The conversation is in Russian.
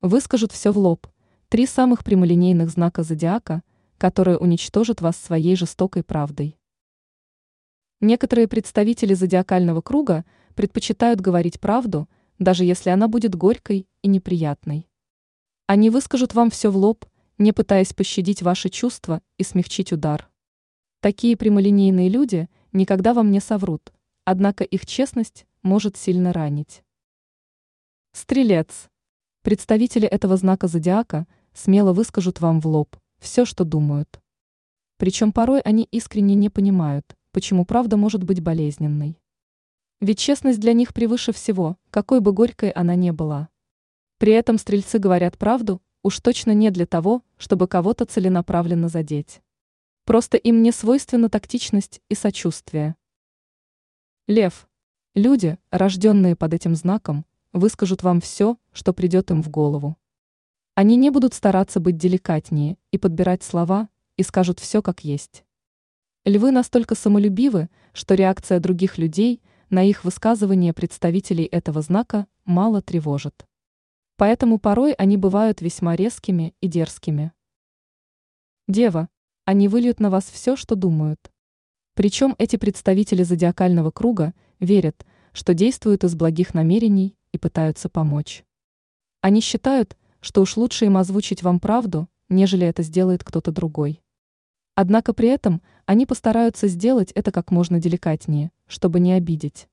выскажут все в лоб. Три самых прямолинейных знака зодиака, которые уничтожат вас своей жестокой правдой. Некоторые представители зодиакального круга предпочитают говорить правду, даже если она будет горькой и неприятной. Они выскажут вам все в лоб, не пытаясь пощадить ваши чувства и смягчить удар. Такие прямолинейные люди никогда вам не соврут, однако их честность может сильно ранить. Стрелец. Представители этого знака зодиака смело выскажут вам в лоб все, что думают. Причем порой они искренне не понимают, почему правда может быть болезненной. Ведь честность для них превыше всего, какой бы горькой она ни была. При этом стрельцы говорят правду, уж точно не для того, чтобы кого-то целенаправленно задеть. Просто им не свойственна тактичность и сочувствие. Лев. Люди, рожденные под этим знаком, выскажут вам все, что придет им в голову. Они не будут стараться быть деликатнее и подбирать слова, и скажут все как есть. Львы настолько самолюбивы, что реакция других людей на их высказывания представителей этого знака мало тревожит. Поэтому порой они бывают весьма резкими и дерзкими. Дева, они выльют на вас все, что думают. Причем эти представители зодиакального круга верят, что действуют из благих намерений и пытаются помочь. Они считают, что уж лучше им озвучить вам правду, нежели это сделает кто-то другой. Однако при этом они постараются сделать это как можно деликатнее, чтобы не обидеть.